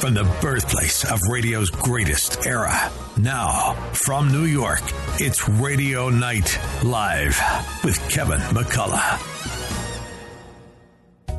from the birthplace of radio's greatest era. Now, from New York, it's Radio Night Live with Kevin McCullough.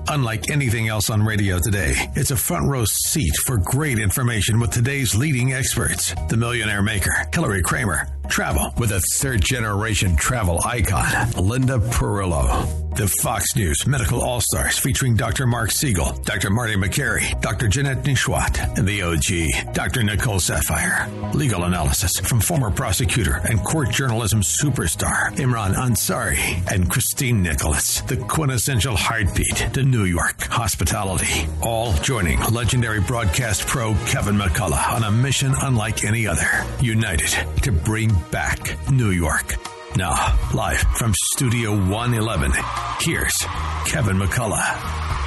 Unlike anything else on radio today, it's a front row seat for great information with today's leading experts. The Millionaire Maker, Hillary Kramer, travel with a third generation travel icon, Linda Perillo. The Fox News Medical All Stars featuring Dr. Mark Siegel, Dr. Marty Makary, Dr. Janette Nesheiwat, and the OG, Dr. Nicole Saphier. Legal analysis from former prosecutor and court journalism superstar Imran Ansari and Christine Nicholas. The quintessential heartbeat to New York hospitality. All joining legendary broadcast pro Kevin McCullough on a mission unlike any other. United to bring back New York. Now, live from Studio 111, here's Kevin McCullough.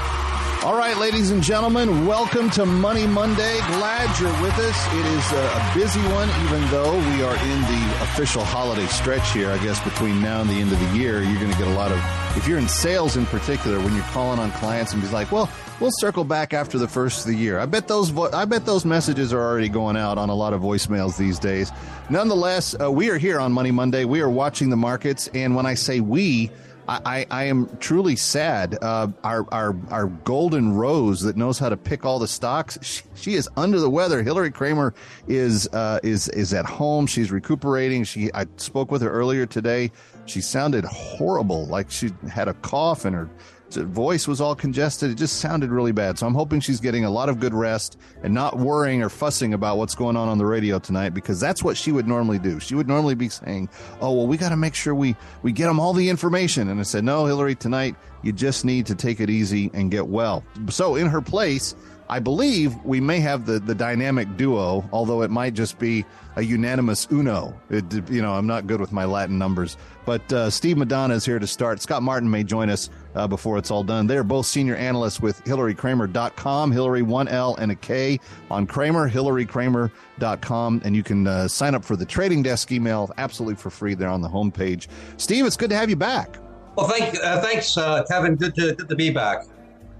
All right, ladies and gentlemen, welcome to Money Monday. Glad you're with us. It is a busy one, even though we are in the official holiday stretch here. I guess between now and the end of the year, you're going to get a lot of, if you're in sales in particular, when you're calling on clients and be like, well, we'll circle back after the first of the year. I bet those vo- I bet those messages are already going out on a lot of voicemails these days. Nonetheless, uh, we are here on Money Monday. We are watching the markets, and when I say we, I, I, am truly sad. Uh, our our our golden rose that knows how to pick all the stocks. She, she is under the weather. Hillary Kramer is uh, is is at home. She's recuperating. She I spoke with her earlier today. She sounded horrible, like she had a cough and her voice was all congested. It just sounded really bad. So I'm hoping she's getting a lot of good rest and not worrying or fussing about what's going on on the radio tonight because that's what she would normally do. She would normally be saying, "Oh, well, we got to make sure we we get them all the information." And I said, "No, Hillary, tonight you just need to take it easy and get well." So in her place, I believe we may have the the dynamic duo, although it might just be a unanimous uno. It, you know, I'm not good with my Latin numbers, but uh, Steve Madonna is here to start. Scott Martin may join us uh, before it's all done. They're both senior analysts with HillaryKramer.com, Hillary one L and a K on Kramer, HillaryKramer.com, and you can uh, sign up for the trading desk email absolutely for free there on the homepage. Steve, it's good to have you back. Well, thank, uh, thanks, uh, Kevin. Good to good to be back.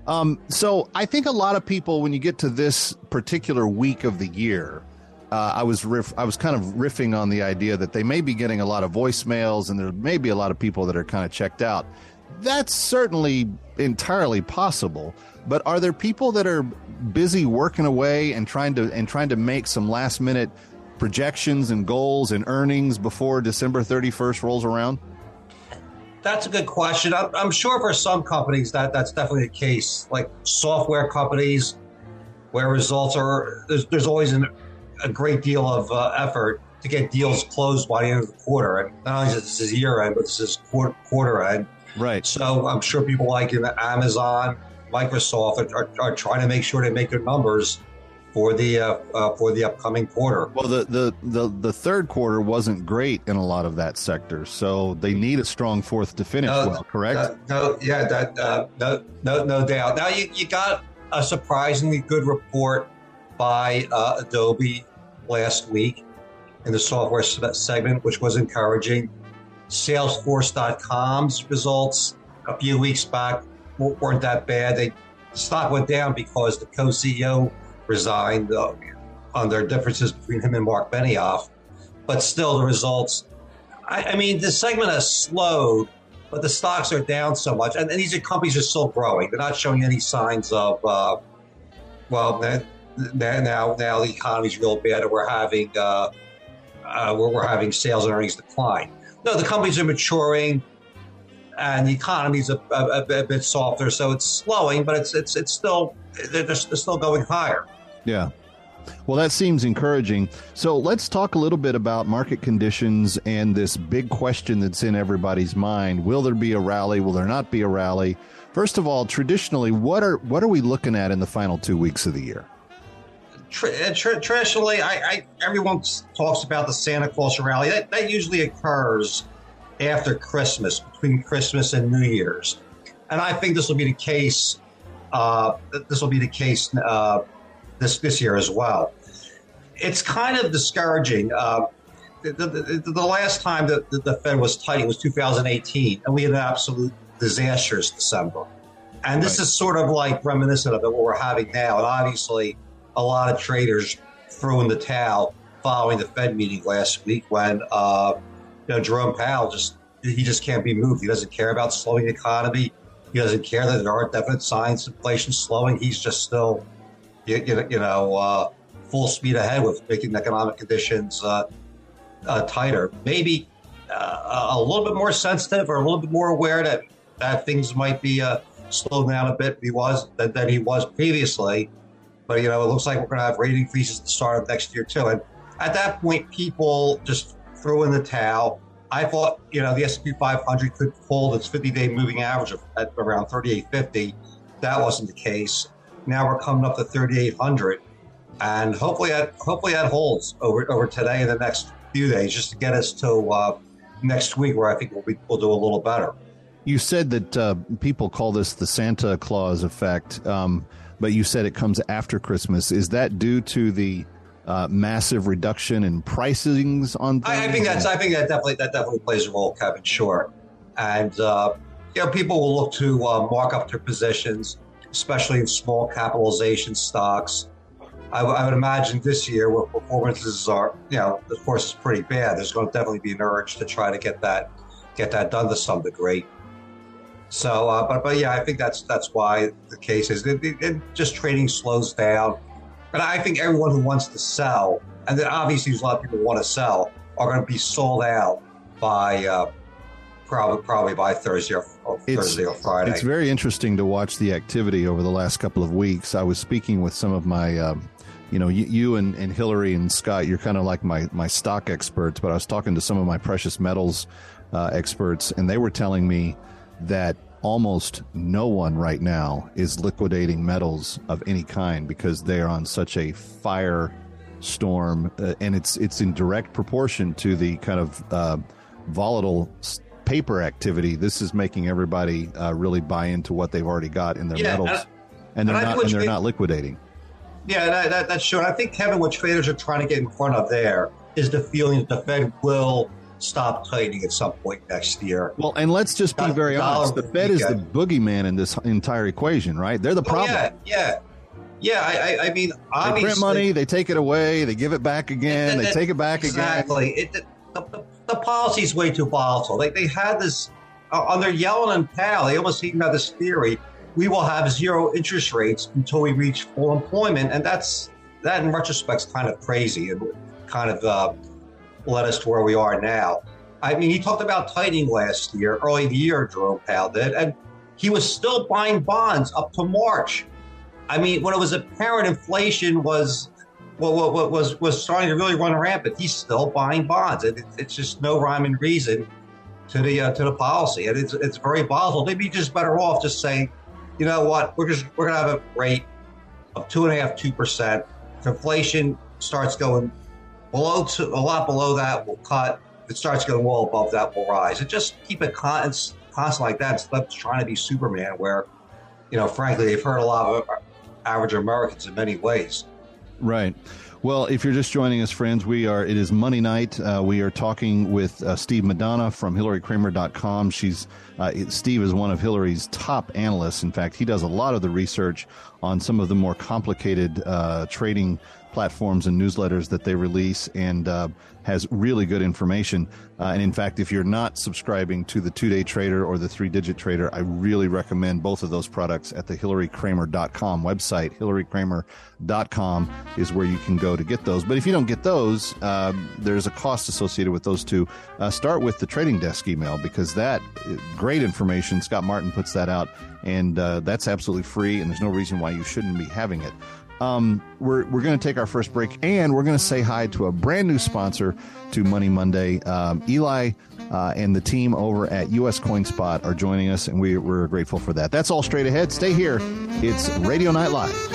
Um, so I think a lot of people, when you get to this particular week of the year, uh, I was riff, I was kind of riffing on the idea that they may be getting a lot of voicemails, and there may be a lot of people that are kind of checked out. That's certainly entirely possible. But are there people that are busy working away and trying to and trying to make some last minute projections and goals and earnings before December 31st rolls around? That's a good question. I'm, I'm, sure for some companies that that's definitely the case. Like software companies, where results are there's, there's always an, a great deal of uh, effort to get deals closed by the end of the quarter. And not only is this is year end, but this is quarter, quarter end. Right. So I'm sure people like Amazon, Microsoft are, are, are trying to make sure they make their numbers for the uh, uh, for the upcoming quarter. Well, the, the the the third quarter wasn't great in a lot of that sector, so they need a strong fourth to finish no, well. Correct? no, yeah, that uh, no, no, no doubt. Now you, you got a surprisingly good report by uh, Adobe last week in the software segment, which was encouraging. Salesforce.com's results a few weeks back weren't that bad. They the stock went down because the co-CEO resigned uh, on their differences between him and Mark Benioff. But still, the results. I, I, mean, the segment has slowed, but the stocks are down so much, and, and these are companies are still growing. They're not showing any signs of. Uh, well, now now the economy's real bad, and we're having uh, uh, we're, we're having sales and earnings decline. No, the companies are maturing, and the economy's a, a, a bit softer, so it's slowing, but it's it's it's still they're, they're still going higher. Yeah. Well, that seems encouraging. So let's talk a little bit about market conditions and this big question that's in everybody's mind: Will there be a rally? Will there not be a rally? First of all, traditionally, what are what are we looking at in the final two weeks of the year? traditionally, I, I, everyone talks about the Santa Claus rally. That, that usually occurs after Christmas, between Christmas and New Year's, and I think this will be the case. Uh, this will be the case uh, this this year as well. It's kind of discouraging. Uh, the, the, the, last time that the Fed was tight was 2018, and we had an absolute disastrous December. And this right. is sort of like reminiscent of what we're having now. And obviously, a lot of traders threw in the towel following the Fed meeting last week when uh, you know Jerome Powell just he just can't be moved. He doesn't care about slowing the economy. He doesn't care that there aren't definite signs of inflation slowing. He's just still you, you know uh, full speed ahead with making economic conditions uh, uh tighter. Maybe uh, a little bit more sensitive or a little bit more aware that that things might be uh, slowed down a bit he was than, than he was previously. But you know, it looks like we're going to have rate increases at the start of next year too. And at that point, people just threw in the towel. I thought you know the S&P 500 could hold its 50-day moving average at around 3850. That wasn't the case. Now we're coming up to 3800, and hopefully that hopefully that holds over over today and the next few days, just to get us to uh, next week, where I think we'll, be, we'll do a little better. You said that uh, people call this the Santa Claus effect, um, but you said it comes after Christmas. Is that due to the uh, massive reduction in pricings on? Things? I, I think that's. I think that definitely that definitely plays a role, Kevin. Sure, and uh, you know people will look to uh, mark up their positions, especially in small capitalization stocks. I, w- I would imagine this year where performances are, you know, of course, is pretty bad. There's going to definitely be an urge to try to get that get that done to some degree. So, uh, but but yeah, I think that's that's why the case is. It, it, it just trading slows down, but I think everyone who wants to sell, and then obviously there's a lot of people who want to sell, are going to be sold out by uh, probably probably by Thursday or, or Thursday or Friday. It's very interesting to watch the activity over the last couple of weeks. I was speaking with some of my. Uh, you know, you, you and, and Hillary and Scott, you're kind of like my, my stock experts, but I was talking to some of my precious metals uh, experts, and they were telling me that almost no one right now is liquidating metals of any kind because they are on such a fire storm, uh, and it's it's in direct proportion to the kind of uh, volatile paper activity. This is making everybody uh, really buy into what they've already got in their yeah, metals, and they're and not and they're not liquidating. Yeah, that, that, that's sure. And I think Kevin, what traders are trying to get in front of there is the feeling that the Fed will stop tightening at some point next year. Well, and let's just be very honest: the Fed is the boogeyman in this entire equation, right? They're the problem. Oh, yeah, yeah, yeah. I, I, mean, they print money, they take it away, they give it back again, they take it back exactly. again. Exactly. The, the, the policy is way too volatile. They, they had this uh, under Yellen and Powell. They almost even had this theory: we will have zero interest rates until we reach full employment, and that's that in retrospect is kind of crazy and kind of. Uh, led us to where we are now. I mean, he talked about tightening last year, early the year, Jerome Powell did, and he was still buying bonds up to March. I mean, when it was apparent inflation was well, what, was was starting to really run rampant, he's still buying bonds. It, it's just no rhyme and reason to the uh, to the policy, and it's it's very volatile. They'd be just better off just saying, you know what, we're just we're gonna have a rate of two and a half, two percent. Inflation starts going Below to, a lot below that we'll cut. It starts going well above that, will rise. And just keep it con- constant like that instead of trying to be Superman, where, you know, frankly, they've hurt a lot of average Americans in many ways. Right. Well, if you're just joining us, friends, we are. It is Money Night. Uh, we are talking with uh, Steve Madonna from HillaryKramer.com. She's uh, Steve is one of Hillary's top analysts. In fact, he does a lot of the research on some of the more complicated uh, trading platforms and newsletters that they release and uh, has really good information. Uh, and in fact, if you're not subscribing to the two day trader or the three digit trader, I really recommend both of those products at the hillarykramer.com website. hillarykramer.com is where you can go to get those. But if you don't get those, uh, there's a cost associated with those two. Uh, start with the trading desk email because that great information. Scott Martin puts that out and uh, that's absolutely free and there's no reason why you shouldn't be having it. Um, we're we're going to take our first break, and we're going to say hi to a brand new sponsor to Money Monday. Um, Eli uh, and the team over at US CoinSpot are joining us, and we, we're grateful for that. That's all straight ahead. Stay here. It's Radio Night Live.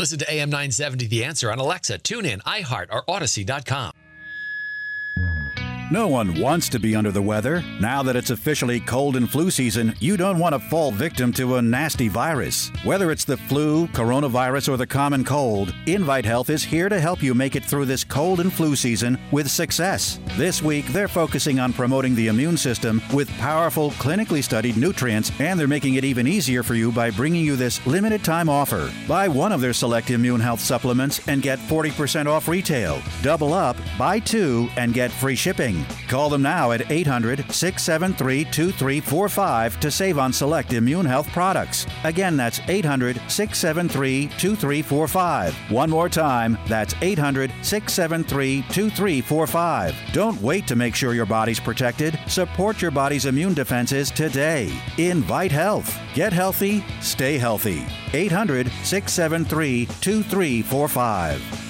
Listen to AM 970 The Answer on Alexa, TuneIn, iHeart, or Audacy.com. No one wants to be under the weather. Now that it's officially cold and flu season, you don't want to fall victim to a nasty virus. Whether it's the flu, coronavirus, or the common cold, Invite Health is here to help you make it through this cold and flu season with success. This week, they're focusing on promoting the immune system with powerful, clinically studied nutrients, and they're making it even easier for you by bringing you this limited time offer. Buy one of their select immune health supplements and get 40% off retail. Double up, buy two, and get free shipping. Call them now at 800 673 2345 to save on select immune health products. Again, that's 800 673 2345. One more time, that's 800 673 2345. Don't wait to make sure your body's protected. Support your body's immune defenses today. Invite Health. Get healthy, stay healthy. 800 673 2345.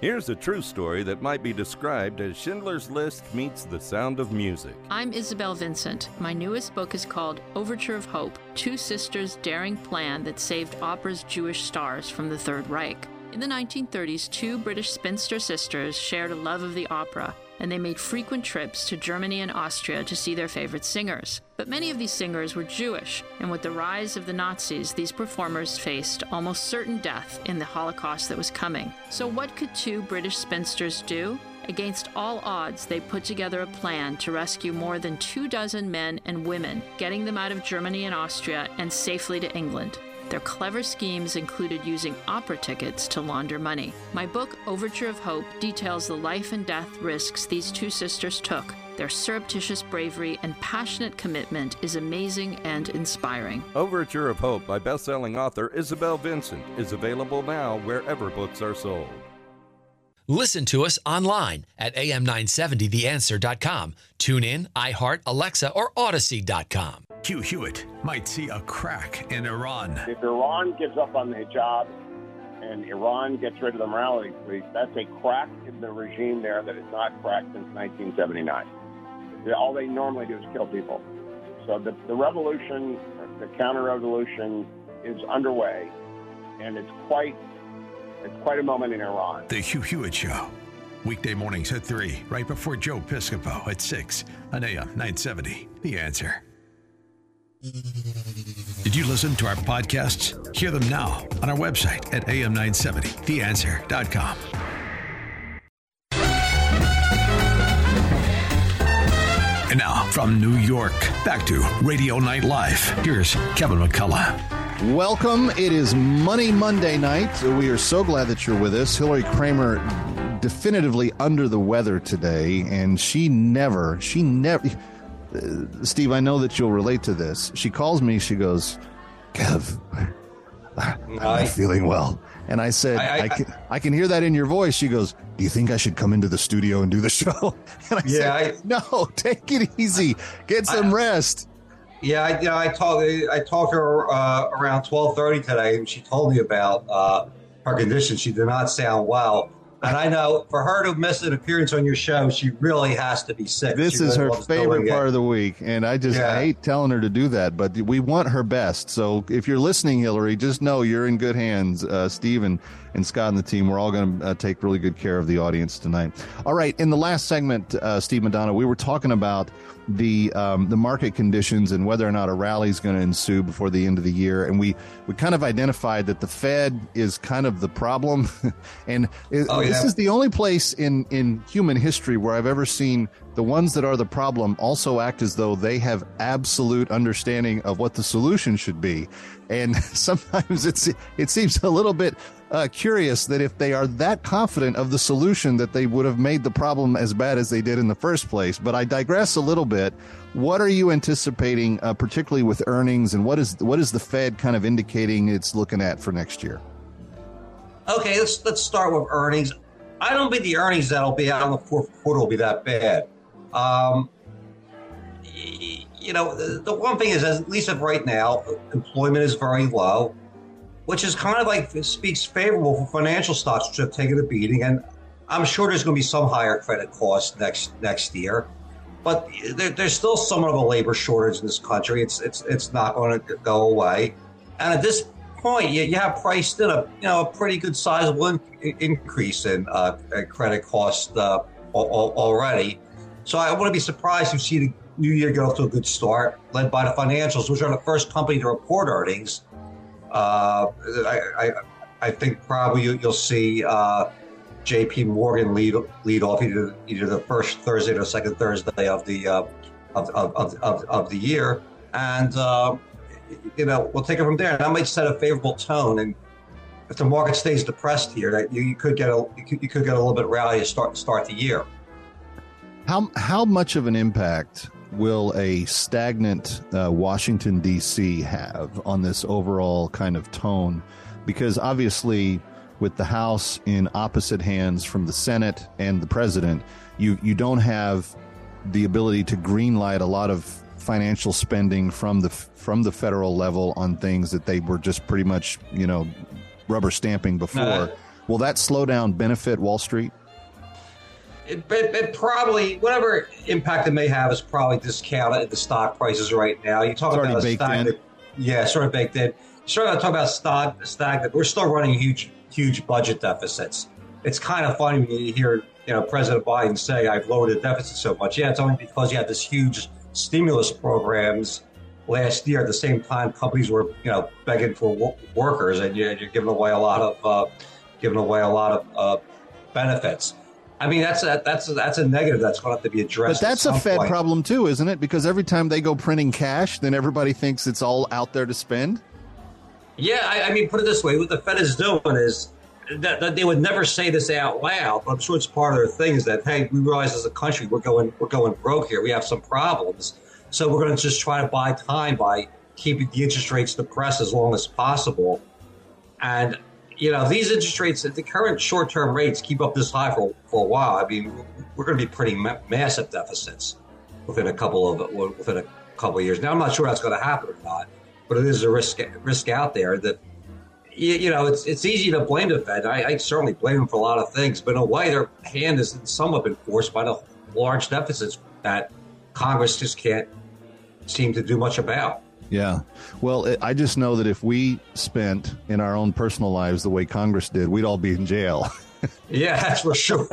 Here's a true story that might be described as Schindler's List meets the sound of music. I'm Isabel Vincent. My newest book is called Overture of Hope Two Sisters' Daring Plan That Saved Opera's Jewish Stars from the Third Reich. In the 1930s, two British spinster sisters shared a love of the opera and they made frequent trips to Germany and Austria to see their favorite singers. But many of these singers were Jewish, and with the rise of the Nazis, these performers faced almost certain death in the Holocaust that was coming. So, what could two British spinsters do? Against all odds, they put together a plan to rescue more than two dozen men and women, getting them out of Germany and Austria and safely to England. Their clever schemes included using opera tickets to launder money. My book, Overture of Hope, details the life and death risks these two sisters took. Their surreptitious bravery and passionate commitment is amazing and inspiring. Overture of Hope by best-selling author Isabel Vincent is available now wherever books are sold. Listen to us online at am970theanswer.com. Tune in, iHeart, Alexa, or Audacy.com. Hugh Hewitt might see a crack in Iran. If Iran gives up on the hijab and Iran gets rid of the morality police, that's a crack in the regime there that is not cracked since 1979. All they normally do is kill people. So the, the revolution, the counter revolution is underway, and it's quite it's quite a moment in Iran. The Hugh Hewitt Show. Weekday mornings at 3, right before Joe Piscopo at 6 on AM 970. The answer. Did you listen to our podcasts? Hear them now on our website at am970theanswer.com. And now, from New York, back to Radio Night Live. Here's Kevin McCullough. Welcome. It is Money Monday night. We are so glad that you're with us. Hillary Kramer definitively under the weather today, and she never, she never. Uh, Steve, I know that you'll relate to this. She calls me. She goes, "Kev, I'm not feeling well." And I said, I, I, I, can, I, can, hear that in your voice. She goes, Do you think I should come into the studio and do the show? And I yeah, said, No, take it easy. Get some rest. Yeah, I, you know, I talked. I talked to her uh, around twelve thirty today, and she told me about uh, her condition. She did not sound well. And I know for her to miss an appearance on your show, she really has to be sick. This she is really her favorite part of the week. And I just yeah. Hate telling her to do that, but we want her best. So if you're listening, Hillary, just know you're in good hands. Uh, Steve and, Scott and the team, we're all going to uh, take really good care of the audience tonight. All right. In the last segment, uh, Steve Madonna, we were talking about the um, the market conditions and whether or not a rally is going to ensue before the end of the year. And we we kind of identified that the Fed is kind of the problem, and it, oh, yeah. this is the only place in in human history where I've ever seen the ones that are the problem also act as though they have absolute understanding of what the solution should be. And sometimes it's it seems a little bit uh, curious that if they are that confident of the solution that they would have made the problem as bad as they did in the first place. But I digress a little bit. What are you anticipating, uh, particularly with earnings, and what is what is the Fed kind of indicating it's looking at for next year? Okay, let's let's start with earnings. I don't think the earnings that'll be out in the fourth quarter will be that bad. Um, you know, the, one thing is, at least of right now, employment is very low which is kind of like speaks favorable for financial stocks, which have taken a beating. And I'm sure there's going to be some higher credit costs next next year, but there, there's still somewhat of a labor shortage in this country. It's it's it's not going to go away. And at this point, you, you have priced in a you know a pretty good sizable in, increase in uh, credit costs uh, already. So I wouldn't be surprised to see the new year get off to a good start, led by the financials, which are the first company to report earnings uh, I, I, I, think probably you, will see uh, J.P. Morgan lead lead off either either the first Thursday or second Thursday of the uh, of, of, of, of, the year, and uh, you know we'll take it from there. And that might set a favorable tone, and if the market stays depressed here, that you, you could get a you could, you could get a little bit rally to start start the year. How how much of an impact will a stagnant uh, Washington, D.C. have on this overall kind of tone? Because obviously, with the House in opposite hands from the Senate and the president, you, you don't have the ability to greenlight a lot of financial spending from the from the federal level on things that they were just pretty much you know rubber stamping before. Will that slowdown benefit Wall Street? It, it, it, probably whatever impact it may have is probably discounted at the stock prices right now. You talk about a stagnant, yeah, sort of baked in. Sort of talk about stock stagnant. We're still running huge, huge budget deficits. It's kind of funny when you hear you know President Biden say, "I've lowered the deficit so much." Yeah, it's only because you had this huge stimulus programs last year. At the same time, companies were you know begging for workers, and you're, you're giving away a lot of uh, giving away a lot of uh, benefits. I mean, that's a, that's a, that's a negative that's going to have to be addressed. But that's a Fed point. problem too, isn't it? Because every time they go printing cash, then everybody thinks it's all out there to spend. Yeah, I, I mean, put it this way: what the Fed is doing is that, that, they would never say this out loud, but I'm sure it's part of their thing. Is that hey, we realize as a country we're going we're going broke here. We have some problems, so we're going to just try to buy time by keeping the interest rates depressed as long as possible. And you know, these interest rates, the current short term rates keep up this high for, for a while, I mean, we're going to be pretty ma- massive deficits within a couple of within a couple of years. Now, I'm not sure that's going to happen or not, but it is a risk risk out there that you, you know it's it's easy to blame the Fed. I, I, certainly blame them for a lot of things, but in a way, their hand has somewhat been forced by the large deficits that Congress just can't seem to do much about. Yeah. Well, I just know that if we spent in our own personal lives the way Congress did, we'd all be in jail. yeah, that's for sure.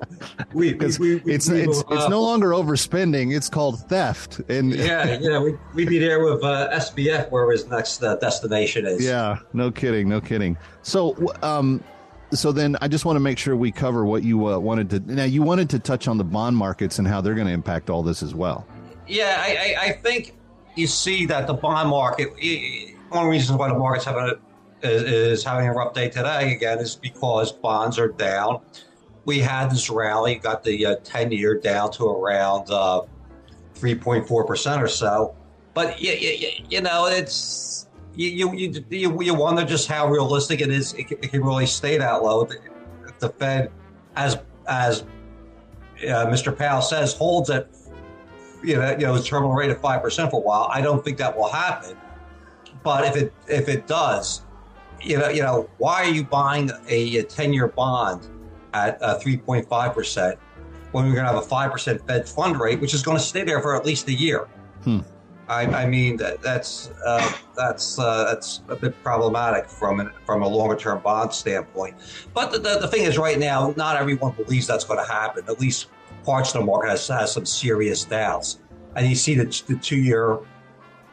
we, we, we, it's we, it's, uh, it's no longer overspending; it's called theft. And yeah, yeah, we we'd be there with uh, SBF, where his next uh, destination is. Yeah, no kidding, no kidding. So, um, so then I just want to make sure we cover what you uh, wanted to. Now, you wanted to touch on the bond markets and how they're going to impact all this as well. Yeah, I, I, I think you see that the bond market, one of the reasons why the market's having a, is, is having a rough day today again is because bonds are down. We had this rally, got the uh, 10 year down to around uh, 3.4% or so. But, you, you, you know, it's, you, you, you, you wonder just how realistic it is. It, it can really stay that low. The, the Fed, as, as uh, Mr. Powell says, holds at you know, you know, the terminal rate of five percent for a while. I don't think that will happen. But if it if it does, you know, you know, why are you buying a ten year bond at uh, three point five percent when we're going to have a five percent Fed fund rate, which is going to stay there for at least a year? Hmm. I, I, mean, that, that's uh, that's uh, that's a bit problematic from an, from a longer term bond standpoint. But the, the, the thing is, right now, not everyone believes that's going to happen. At least parts of the market has, has some serious doubts. and you see the, the two-year,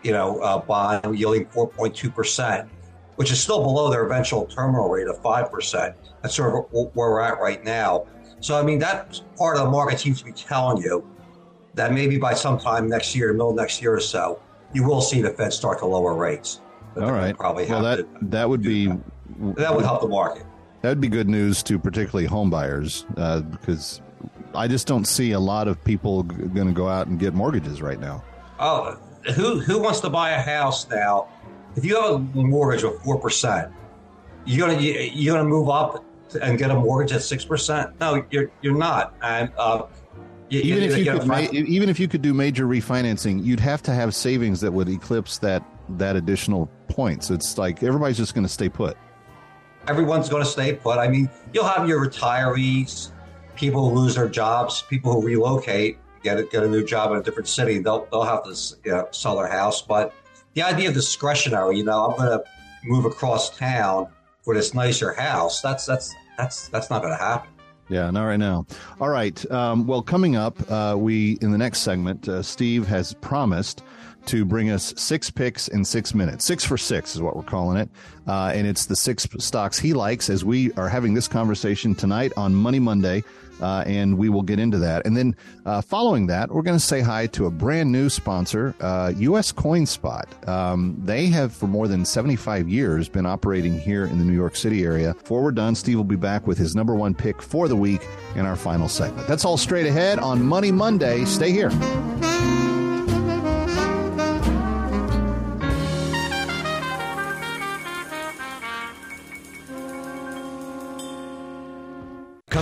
you know, uh, bond yielding 4.2 percent, which is still below their eventual terminal rate of five percent. That's sort of where we're at right now. So, I mean, that part of the market seems to be telling you that maybe by sometime next year, middle next year or so, you will see the Fed start to lower rates. All right. Probably well, that to, that would be that would help the market. That would be good news to particularly home buyers uh, because I just don't see a lot of people g- going to go out and get mortgages right now. Oh, who who wants to buy a house now? If you have a mortgage of four percent, you're gonna you're gonna move up and get a mortgage at six percent. No, you're you're not. And uh, you, even you if you could, ma- even if you could do major refinancing, you'd have to have savings that would eclipse that that additional points. It's like everybody's just going to stay put. everyone's going to stay put. I mean, you'll have your retirees, people who lose their jobs, people who relocate, get a, get a new job in a different city. They'll they'll have to you know, sell their house. But the idea of discretionary, you know, I'm going to move across town for this nicer house. That's that's that's that's not going to happen. Yeah, not right now. All right. Um, well, coming up, uh, we in the next segment, uh, Steve has promised to bring us six picks in six minutes. Six for six is what we're calling it, uh, and it's the six stocks he likes. As we are having this conversation tonight on Money Monday. Uh, and we will get into that. And then uh, following that, we're going to say hi to a brand new sponsor, uh, U.S. CoinSpot. Um, they have, for more than 75 years, been operating here in the New York City area. Before we're done, Steve will be back with his number one pick for the week in our final segment. That's all straight ahead on Money Monday. Stay here.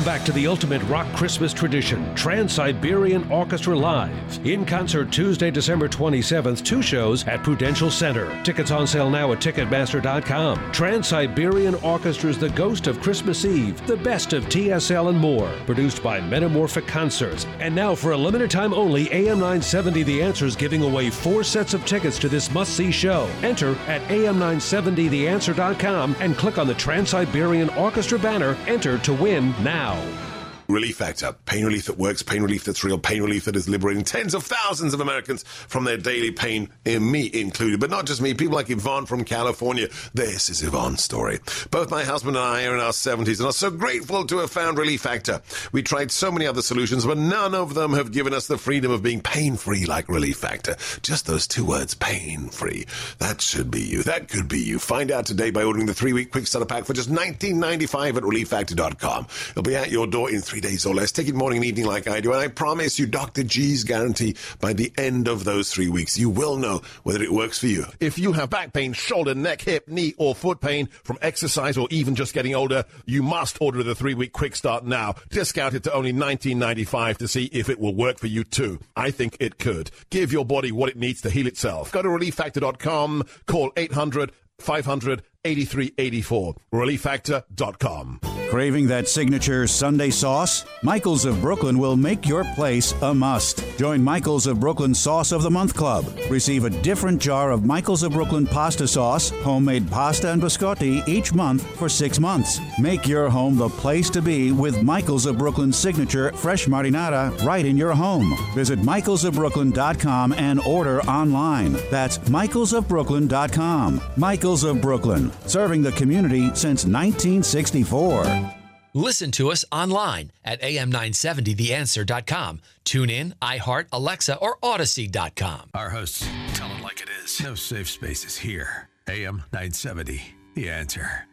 Back to the ultimate rock Christmas tradition, Trans Siberian Orchestra Live. In concert Tuesday, December 27th, two shows at Prudential Center. Tickets on sale now at Ticketmaster.com. Trans Siberian Orchestra's The Ghost of Christmas Eve, the best of TSL and more. Produced by Metamorphic Concerts. And now, for a limited time only, AM 970 The Answer is giving away four sets of tickets to this must see show. Enter at AM970TheAnswer.com and click on the Trans Siberian Orchestra banner. Enter to win now now. Relief Factor. Pain relief that works, pain relief that's real, pain relief that is liberating tens of thousands of Americans from their daily pain, and me included. But not just me, people like Yvonne from California. This is Yvonne's story. Both my husband and I are in our 70s and are so grateful to have found Relief Factor. We tried so many other solutions, but none of them have given us the freedom of being pain free like Relief Factor. Just those two words, pain free. That should be you. That could be you. Find out today by ordering the three week quick starter pack for just $19.95 at relieffactor.com. It'll be at your door in three days or less. Take it morning and evening like I do, and I promise you, Dr. G's guarantee by the end of those three weeks, you will know whether it works for you. If you have back pain, shoulder, neck, hip, knee, or foot pain from exercise or even just getting older, you must order the three week quick start now. Discounted to only $19.95 to see if it will work for you too. I think it could. Give your body what it needs to heal itself. Go to relieffactor.com, call 800 500 8384. ReliefFactor.com. Craving that signature Sunday sauce? Michaels of Brooklyn will make your place a must. Join Michaels of Brooklyn Sauce of the Month Club. Receive a different jar of Michaels of Brooklyn pasta sauce, homemade pasta and biscotti each month for six months. Make your home the place to be with Michaels of Brooklyn signature fresh marinara right in your home. Visit michaelsofbrooklyn.com and order online. That's michaelsofbrooklyn.com. Michaels of Brooklyn, serving the community since 1964. Listen to us online at am970theanswer.com. Tune in, iHeart, Alexa, or Audacy.com. Our hosts tell it like it is. No safe spaces here. AM 970, The Answer.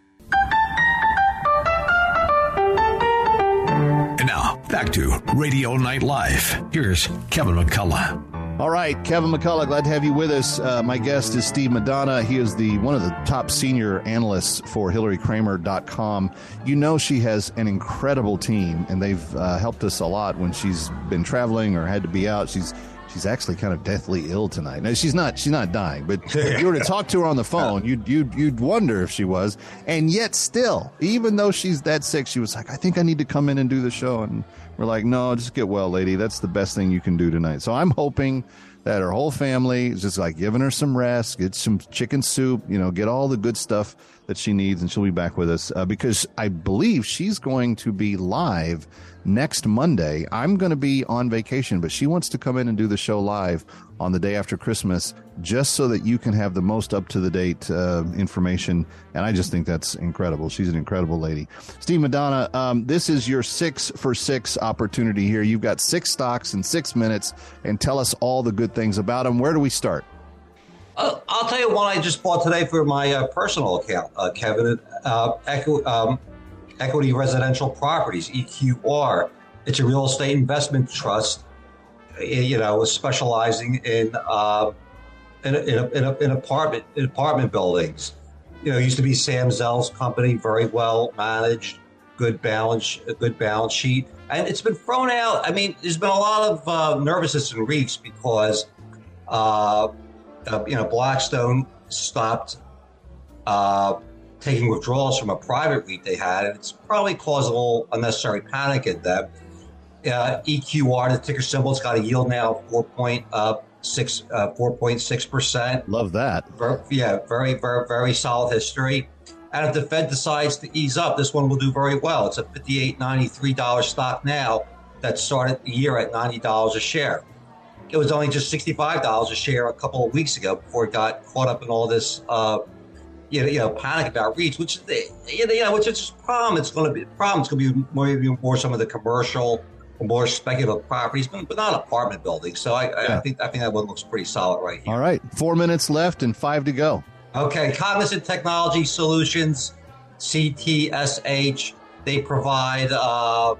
And now, back to Radio Night Live. Here's Kevin McCullough. All right, Kevin McCullough, glad to have you with us. Uh, my guest is Steve Madonna. He is the one of the top senior analysts for HillaryKramer.com. You know she has an incredible team, and they've uh, helped us a lot when she's been traveling or had to be out. She's she's actually kind of deathly ill tonight. Now she's not she's not dying, but if you were to talk to her on the phone, you'd you'd you'd wonder if she was. And yet, still, even though she's that sick, she was like, "I think I need to come in and do the show." And we're like, "No, just get well, lady. That's the best thing you can do tonight." So I'm hoping that her whole family is just like giving her some rest, get some chicken soup, you know, get all the good stuff that she needs, and she'll be back with us uh, because I believe she's going to be live next Monday. I'm going to be on vacation, but she wants to come in and do the show live on the day after Christmas just so that you can have the most up to the date uh, information. And I just think that's incredible. She's an incredible lady. Steve Madonna, um, this is your six for six opportunity here. You've got six stocks in six minutes, and tell us all the good things about them. Where do we start? Uh, I'll tell you one I just bought today for my uh, personal account, uh, Kevin. Uh, um, Equity Residential Properties (EQR). It's a real estate investment trust. You know, specializing in uh, in, in, in, in, apartment in apartment buildings. You know, used to be Sam Zell's company, very well managed, good balance, good balance sheet, and it's been thrown out. I mean, there's been a lot of uh, nervousness in REITs because uh, uh, you know, Blackstone stopped uh, taking withdrawals from a private REIT they had, and it's probably caused a little unnecessary panic in them. Uh, EQR, the ticker symbol, it's got a yield now of 4.6 uh, 4.6 percent. Love that. Very, yeah, very, very, very solid history. And if the Fed decides to ease up, this one will do very well. It's a $58, $93 stock now that started the year at $90 a share it was only just $65 a share a couple of weeks ago before it got caught up in all this, uh, you, know, you know, panic about REITs, which, is, you know, which is a problem. It's going to be problem. It's going to be more, maybe more some of the commercial or more speculative properties, but, but not apartment buildings. So I, yeah. I, think I think that one looks pretty solid right here. All right. Four minutes left and five to go. Okay. Cognizant Technology Solutions, CTSH. They provide uh,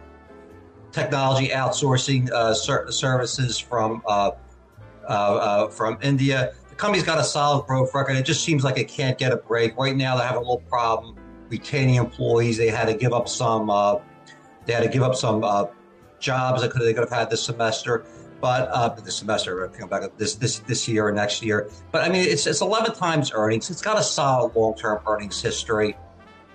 technology outsourcing uh, ser- services from uh, uh, from India. The company's got a solid growth record. It just seems like it can't get a break. Right now, they have a little problem retaining employees. They had to give up some. They had to give up some jobs that could they could have had this semester but uh, this semester, come back this this this year or next year. But I mean, it's it's 11 times earnings. It's got a solid long term earnings history.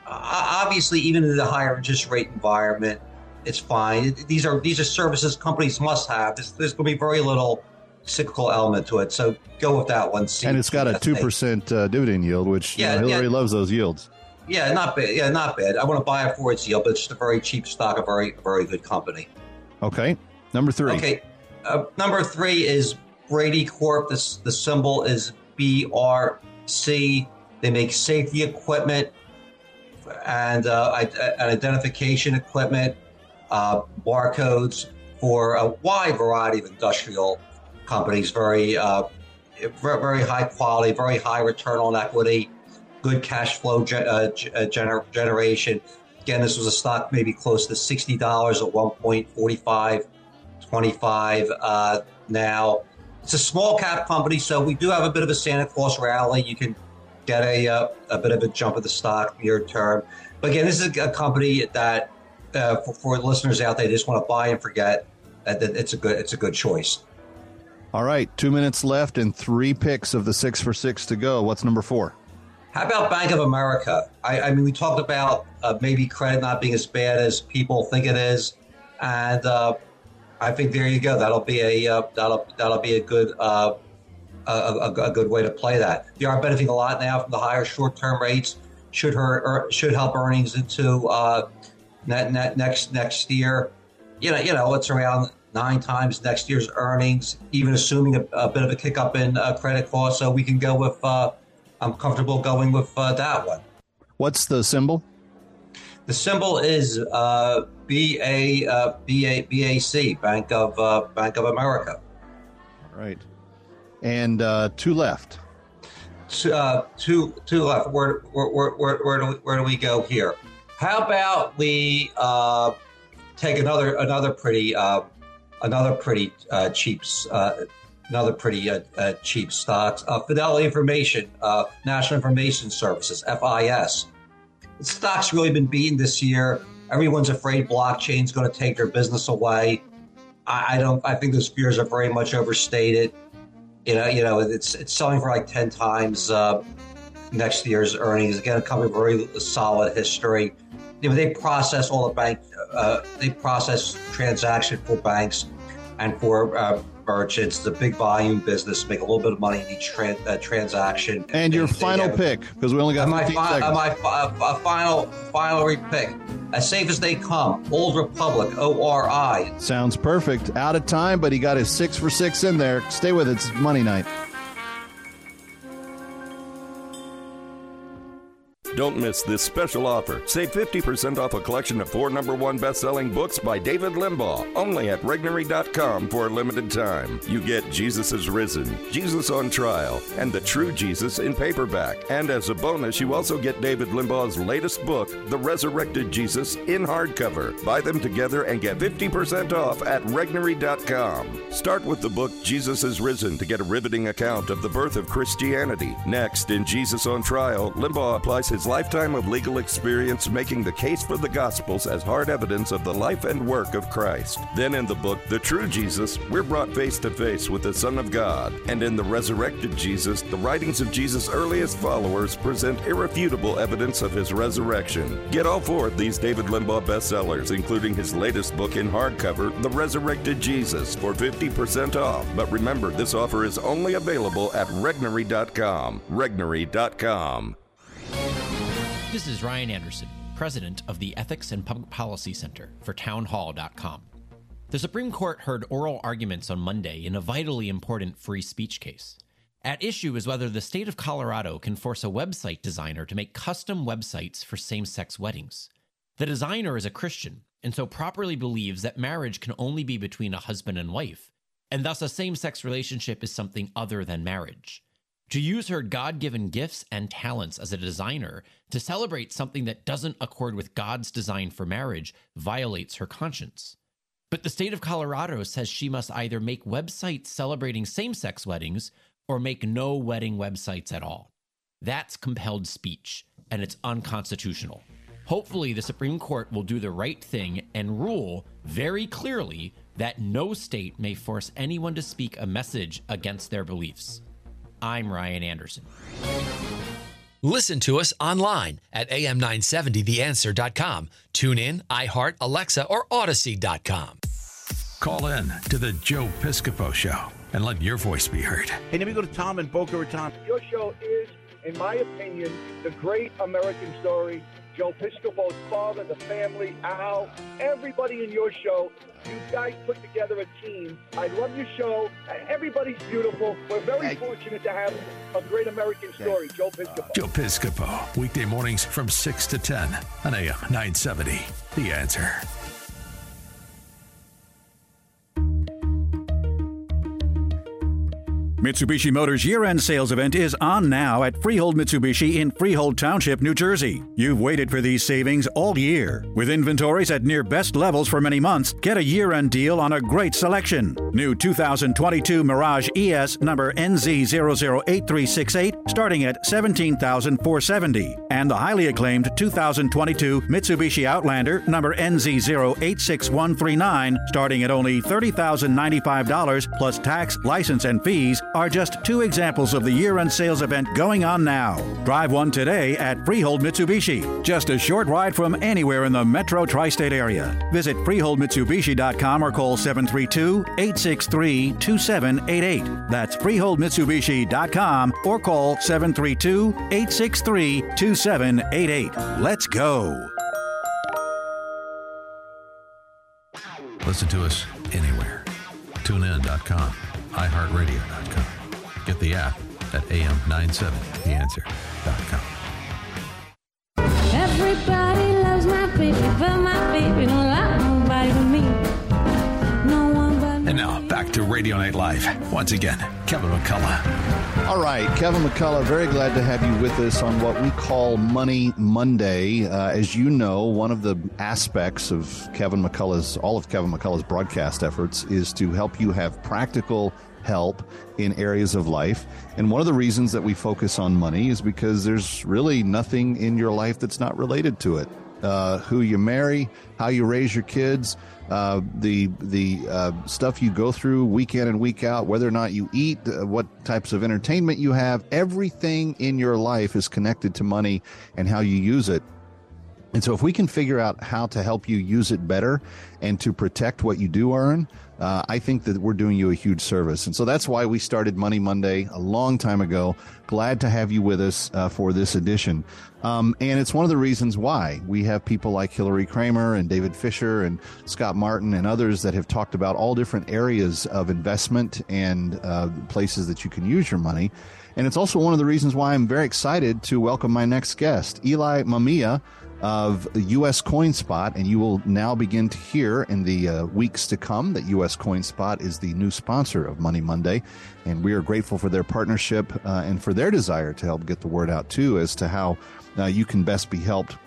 Uh, obviously, even in the higher interest rate environment, it's fine. These are these are services companies must have. There's, there's going to be very little cyclical element to it. So go with that one. and it's got a two percent uh, dividend yield, which yeah, you know, Hillary yeah. loves those yields. Yeah, not bad. Yeah, not bad. I want to buy it for its yield, but it's just a very cheap stock, a very very good company. Okay, number three. Okay, uh, number three is Brady Corp. This the symbol is BRC. They make safety equipment and uh, identification equipment uh, barcodes for a wide variety of industrial companies. Very, uh, very high quality, very high return on equity, good cash flow ge- uh, uh, gener- generation. Again, this was a stock maybe close to sixty dollars at one point forty five, twenty five. Uh, now it's a small cap company, so we do have a bit of a Santa Claus rally. You can get a uh, a bit of a jump of the stock near term. But again, this is a company that uh, for, for listeners out there, they just want to buy and forget. That, that it's a good it's a good choice. All right, two minutes left and three picks of the six for six to go. What's number four? How about Bank of America? I, I mean, we talked about uh, maybe credit not being as bad as people think it is, and uh, I think there you go. That'll be a uh, that'll that'll be a good uh, a, a, a, good way to play that. They are benefiting a lot now from the higher short term rates. Should hurt should help earnings into uh, net, net, next next year. You know, you know, it's around nine times next year's earnings, even assuming a, a bit of a kick up in uh, credit costs. So we can go with. Uh, I'm comfortable going with uh, that one. What's the symbol? The symbol is uh, B A uh, B A B A C Bank of uh, Bank of America. All right, and uh, two left. Two, uh, two, two left. Where, where, where, where, where, do we, where do we go here? How about we uh, take another another pretty uh, another pretty uh, cheap uh, another pretty uh, uh, cheap stocks? Fidelity Information, National Information Services (FIS). The stock's really been beaten this year. Everyone's afraid blockchain's going to take their business away. I, I don't. I think those fears are very much overstated. You know, you know, it's it's selling for like ten times next year's earnings. Again, a company with very solid history you know, they process all the bank, uh, they process transaction for banks. and for uh, merchants, the big volume business, make a little bit of money in each tran- uh, transaction. And your final have- pick, because we only got And my, fi- uh, my fi- uh, final final pick, as safe as they come, Old Republic, O R I. Sounds perfect. Out of time, but he got his six for six in there. Stay with it. It's money night. Don't miss this special offer. Save 50% off a collection of four number one best-selling books by David Limbaugh, only at Regnery.com for a limited time. You get Jesus is Risen, Jesus on Trial, and The True Jesus in paperback. And as a bonus, you also get David Limbaugh's latest book, The Resurrected Jesus, in hardcover. Buy them together and get 50% off at Regnery.com. Start with the book Jesus is Risen to get a riveting account of the birth of Christianity. Next, in Jesus on Trial, Limbaugh applies his lifetime of legal experience making the case for the Gospels as hard evidence of the life and work of Christ. Then in the book, The True Jesus, we're brought face to face with the Son of God. And in The Resurrected Jesus, the writings of Jesus' earliest followers present irrefutable evidence of his resurrection. Get all four of these David Limbaugh bestsellers, including his latest book in hardcover, The Resurrected Jesus, for 50% off. But remember, this offer is only available at Regnery.com. Regnery.com. This is Ryan Anderson, president of the Ethics and Public Policy Center for townhall.com. The Supreme Court heard oral arguments on Monday in a vitally important free speech case. At issue is whether the state of Colorado can force a website designer to make custom websites for same sex weddings. The designer is a Christian and so properly believes that marriage can only be between a husband and wife, and thus a same sex relationship is something other than marriage. To use her God given gifts and talents as a designer to celebrate something that doesn't accord with God's design for marriage violates her conscience. But the state of Colorado says she must either make websites celebrating same sex weddings or make no wedding websites at all. That's compelled speech, and it's unconstitutional. Hopefully, the Supreme Court will do the right thing and rule very clearly that no state may force anyone to speak a message against their beliefs. I'm Ryan Anderson. Listen to us online at am970theanswer.com. Tune in, iHeart, Alexa, or Audacy.com. Call in to the Joe Piscopo Show and let your voice be heard. Hey, let me go to Tom and Boca Raton. Your show is, in my opinion, the great American story. Joe Piscopo's father, the family, Al, everybody in your show. You guys put together a team. I love your show. Everybody's beautiful. We're very fortunate to have a great American story, Joe Piscopo. Joe Piscopo, weekday mornings from 6 to 10 on AM 970. The answer. Mitsubishi Motors year-end sales event is on now at Freehold Mitsubishi in Freehold Township, New Jersey. You've waited for these savings all year. With inventories at near best levels for many months, get a year-end deal on a great selection. New 2022 Mirage ES number NZ008368 starting at 17470 and the highly acclaimed 2022 Mitsubishi Outlander number NZ086139 starting at only $30,095 plus tax, license and fees are just two examples of the year-end sales event going on now. Drive one today at Freehold Mitsubishi, just a short ride from anywhere in the Metro Tri-State area. Visit freeholdmitsubishi.com or call 732-863-2788. That's freeholdmitsubishi.com or call 732-863-2788. Let's go. Listen to us anywhere. TuneIn.com, iHeartRadio.com. Get the app at AM970theanswer.com. Everybody loves my baby, but my baby don't like nobody but me. No one but And now back to Radio Night Live. Once again, Kevin McCullough. All right, Kevin McCullough, very glad to have you with us on what we call Money Monday. Uh, as you know, one of the aspects of Kevin McCullough's, all of Kevin McCullough's broadcast efforts is to help you have practical help in areas of life. And one of the reasons that we focus on money is because there's really nothing in your life that's not related to it. Uh, who you marry, how you raise your kids, uh, the the uh, stuff you go through week in and week out, whether or not you eat, uh, what types of entertainment you have, everything in your life is connected to money and how you use it. And so, if we can figure out how to help you use it better and to protect what you do earn, uh, I think that we're doing you a huge service. And so that's why we started Money Monday a long time ago. Glad to have you with us uh, for this edition. Um, and it's one of the reasons why we have people like Hilary Kramer and David Fisher and Scott Martin and others that have talked about all different areas of investment and uh, places that you can use your money. And it's also one of the reasons why I'm very excited to welcome my next guest, Eli Mamiya of US CoinSpot, and you will now begin to hear in the uh, weeks to come that US CoinSpot is the new sponsor of Money Monday, and we are grateful for their partnership uh, and for their desire to help get the word out too as to how uh, you can best be helped.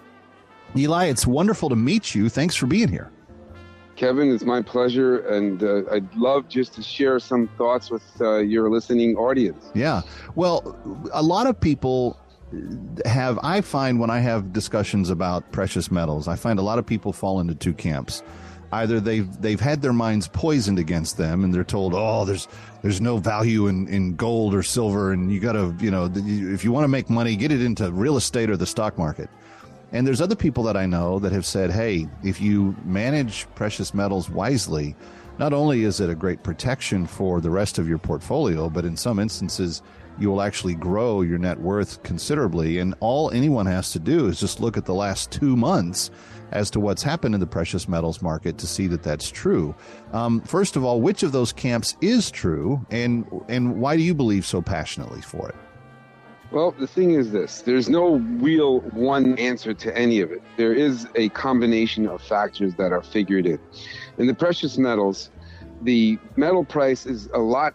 Eli, it's wonderful to meet you. Thanks for being here. Kevin, it's my pleasure, and uh, I'd love just to share some thoughts with uh, your listening audience. Yeah. Well, a lot of people have I find when I have discussions about precious metals, I find a lot of people fall into two camps. Either they've they've had their minds poisoned against them, and they're told, "Oh, there's there's no value in, in gold or silver, and you got to you know if you want to make money, get it into real estate or the stock market." And there's other people that I know that have said, "Hey, if you manage precious metals wisely, not only is it a great protection for the rest of your portfolio, but in some instances." You will actually grow your net worth considerably. And all anyone has to do is just look at the last two months as to what's happened in the precious metals market to see that that's true. Um, first of all, which of those camps is true, and and why do you believe so passionately for it? Well, the thing is this there's no real one answer to any of it. There is a combination of factors that are figured in. In the precious metals, the metal price is a lot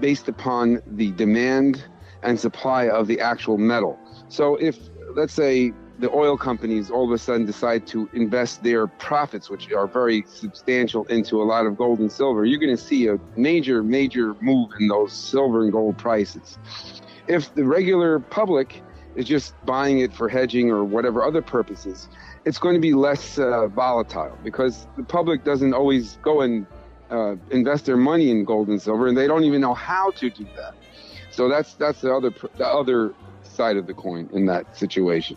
based upon the demand and supply of the actual metal. So if, let's say, the oil companies all of a sudden decide to invest their profits, which are very substantial, into a lot of gold and silver, you're going to see a major, major move in those silver and gold prices. If the regular public is just buying it for hedging or whatever other purposes, it's going to be less uh, volatile because the public doesn't always go and uh, invest their money in gold and silver, and they don't even know how to do that. So that's that's the other the other side of the coin in that situation.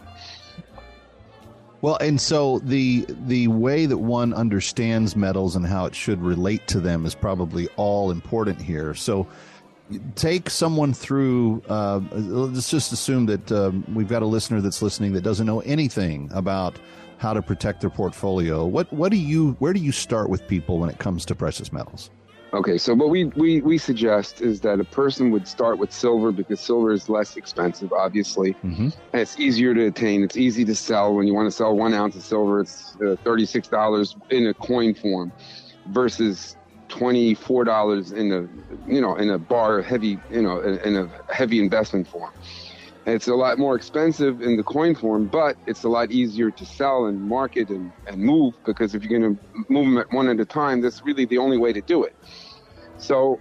Well, and so the the way that one understands metals and how it should relate to them is probably all important here. So take someone through uh, let's just assume that um, we've got a listener that's listening that doesn't know anything about how to protect their portfolio. What what do you where do you start with people when it comes to precious metals? Okay, so what we, we, we suggest is that a person would start with silver because silver is less expensive, obviously, mm-hmm. and it's easier to attain. It's easy to sell. When you want to sell one ounce of silver, it's uh, thirty six dollars in a coin form, versus twenty four dollars in a you know in a bar heavy you know in, in a heavy investment form. It's a lot more expensive in the coin form, but it's a lot easier to sell and market and, and move because if you're going to move them at one at a time, that's really the only way to do it. So,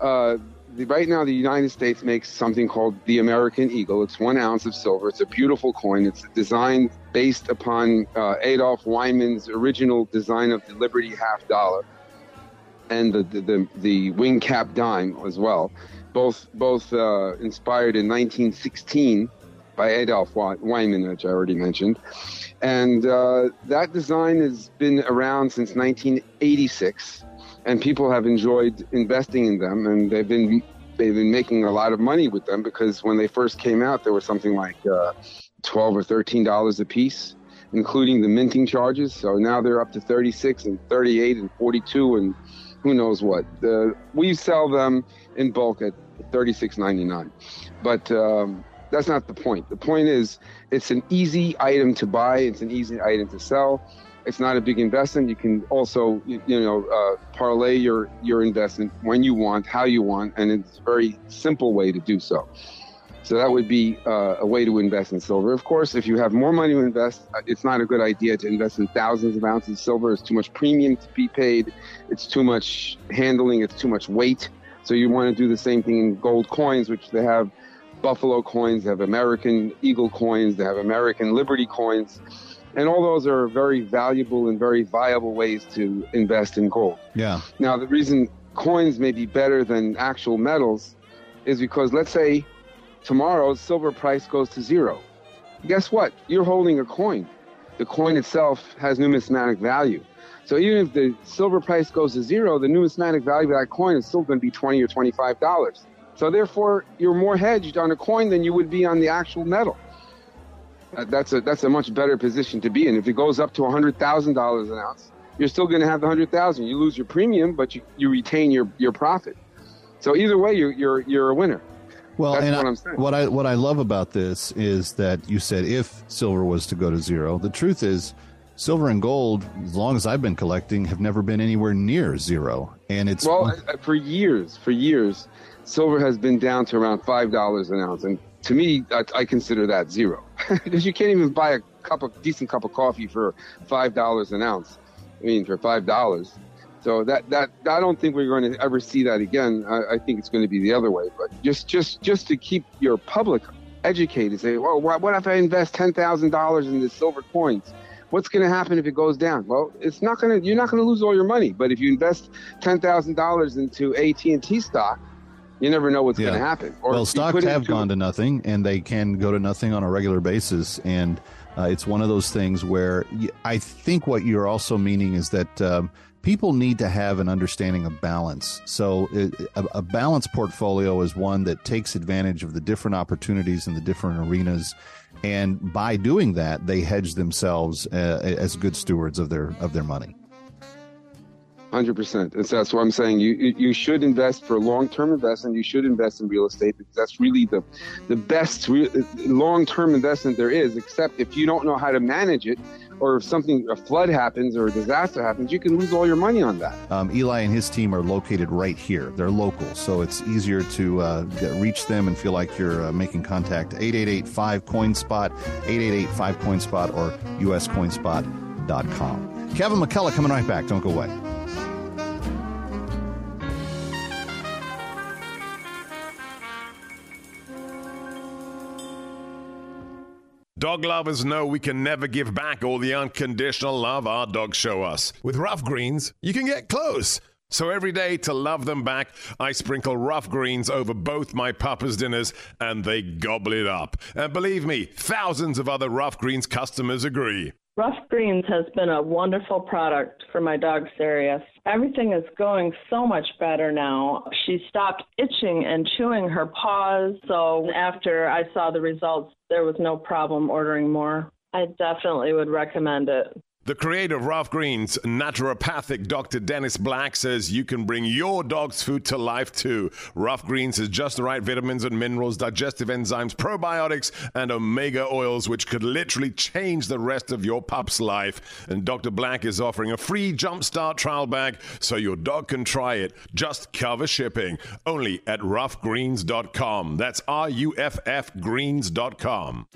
uh, the, right now, the United States makes something called the American Eagle. It's one ounce of silver. It's a beautiful coin. It's designed based upon uh, Adolph Weinman's original design of the Liberty half dollar and the, the, the, the wing cap dime as well both both uh, inspired in 1916 by Adolph Weinman, which I already mentioned, and uh, that design has been around since 1986, and people have enjoyed investing in them, and they've been they've been making a lot of money with them because when they first came out, there was something like uh, 12 or 13 dollars a piece including the minting charges. So now they're up to 36 and 38 and 42 and who knows what. Uh, we sell them in bulk at $36.99. But um, that's not the point. The point is, it's an easy item to buy. It's an easy item to sell. It's not a big investment. You can also, you, know, uh, parlay your your investment when you want, how you want, and it's a very simple way to do so. So that would be uh, a way to invest in silver. Of course, if you have more money to invest, uh, it's not a good idea to invest in thousands of ounces of silver. It's too much premium to be paid. It's too much handling. It's too much weight. So you want to do the same thing in gold coins, which they have Buffalo coins, they have American Eagle coins, they have American Liberty coins. And all those are very valuable and very viable ways to invest in gold. Yeah. Now, the reason coins may be better than actual metals is because let's say tomorrow silver price goes to zero. Guess what? You're holding a coin. the coin itself has numismatic value. So even if the silver price goes to zero, the numismatic value of that coin is still going to be 20 or 25 dollars. So therefore, you're more hedged on a coin than you would be on the actual metal. Uh, That's a that's a much better position to be in. If it goes up to hundred thousand dollars an ounce, you're still going to have the hundred thousand. You lose your premium, but you, you retain your, your profit. So either way, you're you're you're a winner. Well, That's and what I- I'm saying. what I what I love about this is that you said if silver was to go to zero. The truth is, silver and gold, as long as I've been collecting, have never been anywhere near zero. And it's well for years, for years, silver has been down to around five dollars an ounce, and to me, I, I consider that zero because you can't even buy a cup of decent cup of coffee for five dollars an ounce. I mean, for five dollars. So that that I don't think we're going to ever see that again. I, I think it's going to be the other way. But just just just to keep your public educated, say, well, what, what if I invest ten thousand dollars in the silver coins? What's going to happen if it goes down? Well, it's not going to. You're not going to lose all your money. But if you invest ten thousand dollars into AT and T stock, you never know what's going to happen. Or well, stocks have gone to nothing, and they can go to nothing on a regular basis. And uh, it's one of those things where I think what you're also meaning is that um, people need to have an understanding of balance. So, a, a balanced portfolio is one that takes advantage of the different opportunities in the different arenas. And by doing that, they hedge themselves uh, as good stewards of their of their money. Hundred percent. That's what I'm saying. You you you should invest for long term investment. You should invest in real estate because that's really the the best re- long term investment there is. Except if you don't know how to manage it, or if something a flood happens or a disaster happens, you can lose all your money on that. Um, Eli and his team are located right here. They're local, so it's easier to uh, get, reach them and feel like you're uh, making contact. 888 coin spot 888 coin spot or uscoinspot.com. Kevin McCullough coming right back. Don't go away. Dog lovers know we can never give back all the unconditional love our dogs show us. With Ruff Greens, you can get close. So every day to love them back, I sprinkle Ruff Greens over both my papa's dinners and they gobble it up. And believe me, thousands of other Ruff Greens customers agree. Ruff Greens has been a wonderful product for my dog Sirius. Everything is going so much better now. She stopped itching and chewing her paws, so after I saw the results, there was no problem ordering more. I definitely would recommend it. The creator of Ruff Greens, naturopathic Dr. Dennis Black, says you can bring your dog's food to life too. Ruff Greens has just the right vitamins and minerals, digestive enzymes, probiotics, and omega oils, which could literally change the rest of your pup's life. And Dr. Black is offering a free jumpstart trial bag so your dog can try it. Just cover shipping. Only at ruffgreens.com. That's R U F F greens.com.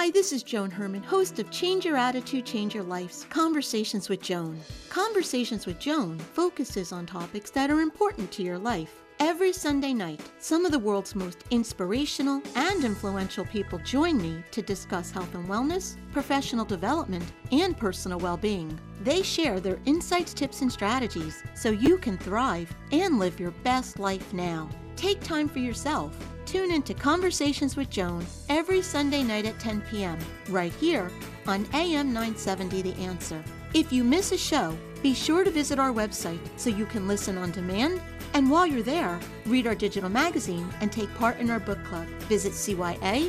Hi, this is Joan Herrmann, host of Change Your Attitude, Change Your Life's Conversations with Joan. Conversations with Joan focuses on topics that are important to your life. Every Sunday night, some of the world's most inspirational and influential people join me to discuss health and wellness, professional development, and personal well being. They share their insights, tips, and strategies so you can thrive and live your best life now. Take time for yourself. Tune into Conversations with Joan every Sunday night at 10 p.m. right here on AM 970 The Answer. If you miss a show, be sure to visit our website so you can listen on demand. And while you're there, read our digital magazine and take part in our book club. Visit CYACYL.com.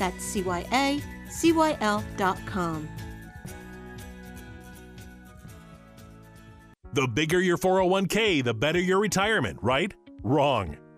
That's CYACYL.com. The bigger your 401k, the better your retirement, right? Wrong.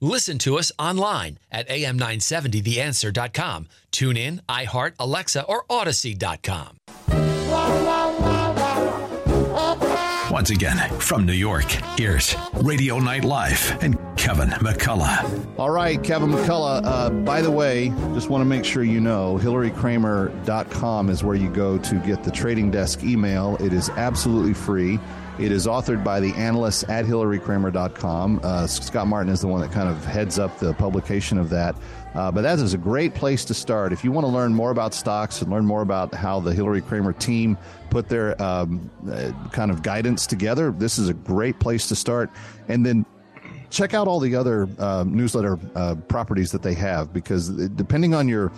Listen to us online at am970theanswer.com. Tune in, iHeart, Alexa, or Audacy.com. Once again, from New York, here's Radio Night Live and Kevin McCullough. All right, Kevin McCullough. Uh, by the way, just want to make sure you know HilaryKramer.com is where you go to get the trading desk email. It is absolutely free. It is authored by the analysts at hilarykramer.com. Uh, Scott Martin is the one that kind of heads up the publication of that. Uh, but that is a great place to start. If you want to learn more about stocks and learn more about how the Hilary Kramer team put their um, uh, kind of guidance together, this is a great place to start. And then check out all the other uh, newsletter properties that they have because depending on your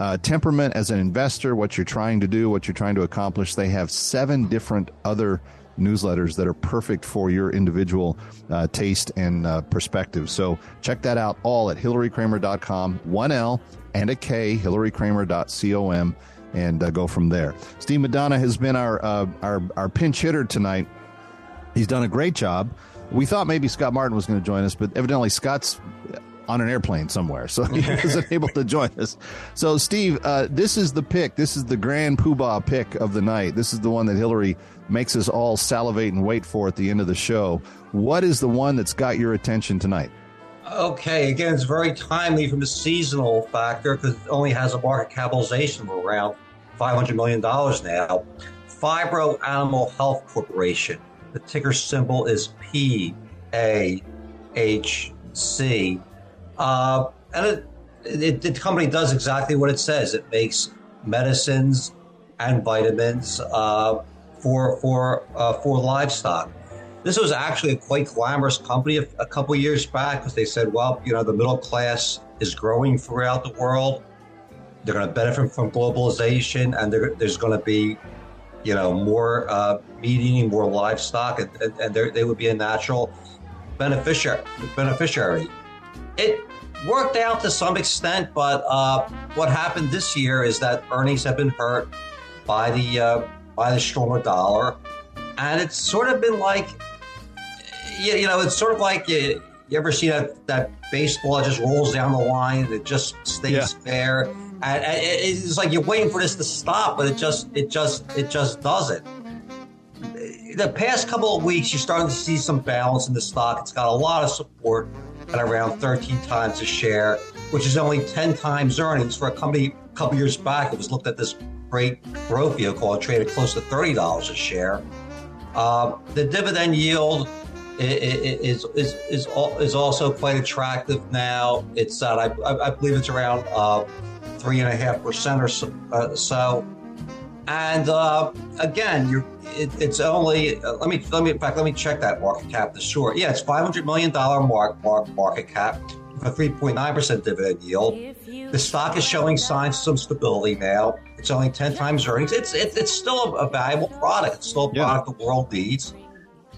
uh, temperament as an investor, what you're trying to do, what you're trying to accomplish, they have seven different other newsletters that are perfect for your individual uh, taste and uh, perspective. So check that out all at hilarykramer.com, one L and a K, hilarykramer.com, and uh, go from there. Steve Madonna has been our, uh, our, our pinch hitter tonight. He's done a great job. We thought maybe Scott Martin was going to join us, but evidently Scott's on an airplane somewhere, so he wasn't able to join us. So, Steve, uh, this is the pick. This is the grand poobah pick of the night. This is the one that Hilary makes us all salivate and wait for at the end of the show. What is the one that's got your attention tonight? Okay, again, it's very timely from a seasonal factor because it only has a market capitalization of around $500 million now. Phibro Animal Health Corporation. The ticker symbol is P A H C. Uh, and it, it, the company does exactly what it says. It makes medicines and vitamins uh, for for uh, for livestock. This was actually a quite glamorous company a, a couple years back because they said, well, you know, the middle class is growing throughout the world. They're going to benefit from globalization, and there's going to be, you know, more uh, meat eating, more livestock, and, and, and they would be a natural beneficiary. Beneficiary. It worked out to some extent, but uh, what happened this year is that earnings have been hurt by the uh, by the stronger dollar, and it's sort of been like, you, you know, it's sort of like you, you ever see that that baseball just rolls down the line and it just stays yeah. there, and, and it's like you're waiting for this to stop, but it just it just it just doesn't the past couple of weeks, you're starting to see some balance in the stock. It's got a lot of support at around 13 times a share, which is only 10 times earnings for a company a couple years back. It was looked at this great growth vehicle. Traded close to $30 a share. Uh, the dividend yield is, is, is, is also quite attractive now. It's at, I, I believe it's around uh, 3.5% or so. Uh, so. And uh, again, you're it, it's only uh, let me let me in fact let me check that market cap. The short, yeah, it's five hundred million dollar mark, mark market cap with a three point nine percent dividend yield. The stock is showing signs of some stability now. It's only ten times earnings. It's it, it's still a, a, valuable product. It's still a product yeah. the world needs,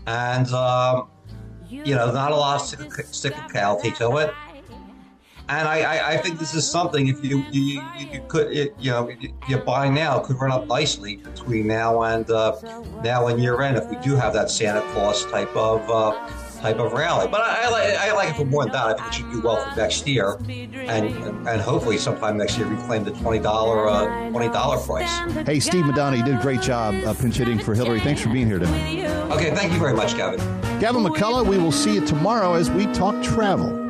and um, you know, not a lot of cyclicality to it. And I, I, I, think this is something if you you, you could it, you know you buy now could run up nicely between now and uh, now and year end if we do have that Santa Claus type of uh, type of rally. But I, I, like I like it for more than that. I think it should do well for next year, and and, and hopefully sometime next year reclaim the twenty dollar uh, twenty dollar price. Hey, Steve Madonna, you did a great job uh, pinch hitting for Hilary. Thanks for being here tonight. Okay, thank you very much, Gavin. Gavin McCullough, we will see you tomorrow as we talk travel.